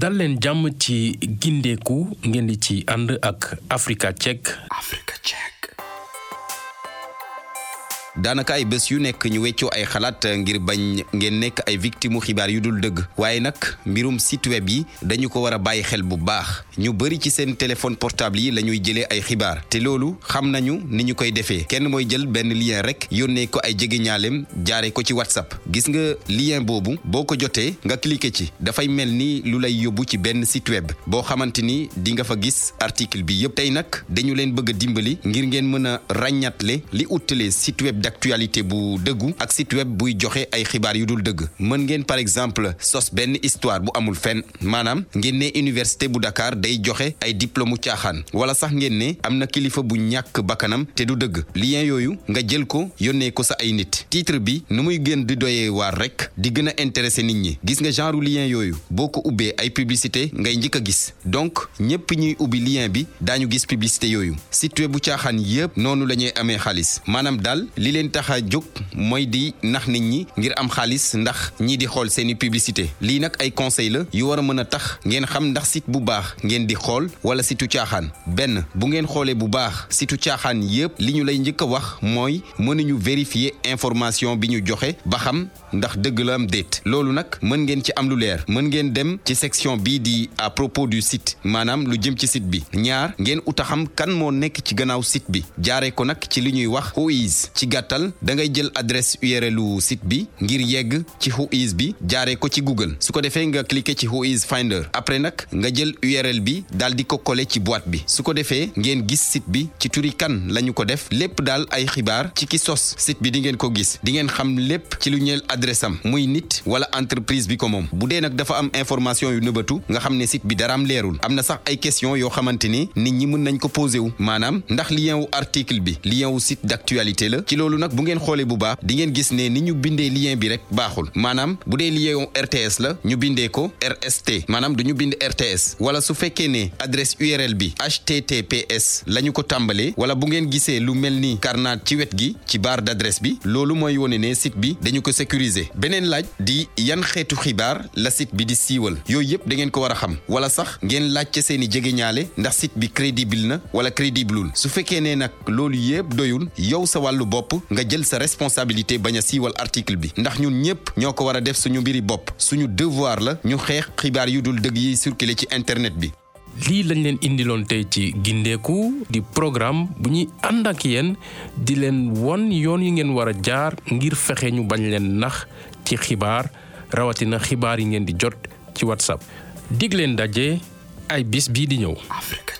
dal leen jàmm ci gindeeku ngeen di ci ànd ak Africa Check. Daanaka ay bés yu nekk ñu weccoo ay xalaat ngir bañ ngeen nekk ay victimu xibaar yu dul dëgg. Waaye nag mbirum site web yi dañu ko war a xel bu baax. Ñu bëri ci seen téléphone portable yi la ñuy ay xibaar. Te loolu xam nañu ni ñu koy defee. Kenn mooy jël lien rek ko ay ko ci whatsapp. Gis nga lien boobu boo ko jotee nga cliquer ci. Dafay mel ni lu lay yóbbu ci benn site web boo xamante di nga fa gis article bi yëpp tey nag dañu leen bëgg dimbali ngir ngeen mën a li uttalee site web d'actualité bu dëggu ak site web buy joxe ay xibaar yu dul dëgg. Mën ngeen par exemple sos benn histoire bu amul fenn maanaam ngeen ne université bu Dakar day joxe ay diplôme caaxaan wala sax ngeen ne am na kilifa bu ñàkk bakkanam te du dëgg. Lien yooyu nga jël ko yónnee ko sa ay nit. Titre bi nu gën di doyee waar rek di gën a intéressé nit ñi. Gis nga genre lien yooyu boo ko ay publicité ngay njëkk gis. Donc ñépp ñuy ubbi lien bi daañu gis publicité yooyu. Site web bu caaxaan yépp noonu la ñuy amee xaalis. Maanaam daal li leen tax a jóg di nax nit ñi ngir am xaalis ndax ñii di xool seeni publicité. Lii nag ay conseil la yu war a mën a tax ngeen xam ndax site bu baax ngeen di xool wala situ caaxaan. Benn bu ngeen xoolee bu baax situ caaxaan yépp li ñu lay njëkk a wax mooy mënuñu vérifier information bi ñu joxe ba xam ndax dëgg la am déet. Loolu nag mën ngeen ci am lu leer. Mën ngeen dem ci section bii di à propos du site maanaam lu jëm ci site bi. Ñaar ngeen uta xam kan moo nekk ci gannaaw site bi. Jaaree ko nag ci li ñuy wax who is ci gàttal da ngay jël adresse URL site bi ngir yegg ci who is bi jaaree ko ci Google. Su ko defee nga cliquer ci who is finder. Après nag nga jël URL bi daal di ko coller ci boîte bi. Su ko defee ngeen gis site bi ci turi kan lañu ko def. Lépp daal ay xibaar ci ki sos site bi di ngeen ko gis. Di ngeen xam lépp ci lu ñeel adresse am muy nit wala entreprise bi ko moom. Bu dee nag dafa am information yu nëbatu nga xam ne site bi daraam leerul. Am na sax ay question yoo xamante ni nit ñi mën nañ ko posé wu. Maanaam ndax lien wu article bi lien wu site la. Ci loolu nag bu ngeen xoolee bu baax di ngeen gis ne ni ñu bindee lien bi rek baaxul. Maanaam bu dee lien RTS la ñu bindee ko RST maanaam du ñu bind RTS wala su fekkee ne adresse URL bi HTTPS la ñu ko tàmbalee wala bu ngeen gisee lu mel ni karnaat ci wet gi ci barre d'adresse bi loolu mooy wone ne site bi dañu ko sécuriser. Beneen laaj di yan xeetu xibaar la site bi di siiwal. Yooyu yëpp da ngeen ko war a xam. Wala sax ngeen laajte seeni jegeñaale ndax site bi crédible na wala crédibleul su fekkee ne nag loolu yëpp doyul yow sa wàllu bopp nga jël sa responsabilité bañ a siiwal article bi. ndax ñun ñëpp ñoo ko war a def suñu mbiri bopp. suñu devoir la ñu xeex xibaar yu dul dëgg yi circuler ci internet bi. Lii lañ leen indiloon tey ci gindeeku di programme bu ñuy ànd ak yéen di leen won yoon yi ngeen war a jaar ngir fexe ñu bañ leen nax ci xibaar rawatina xibaar yi ngeen di jot ci whatsapp. Dig leen daje ay bis bii di ñëw. Africa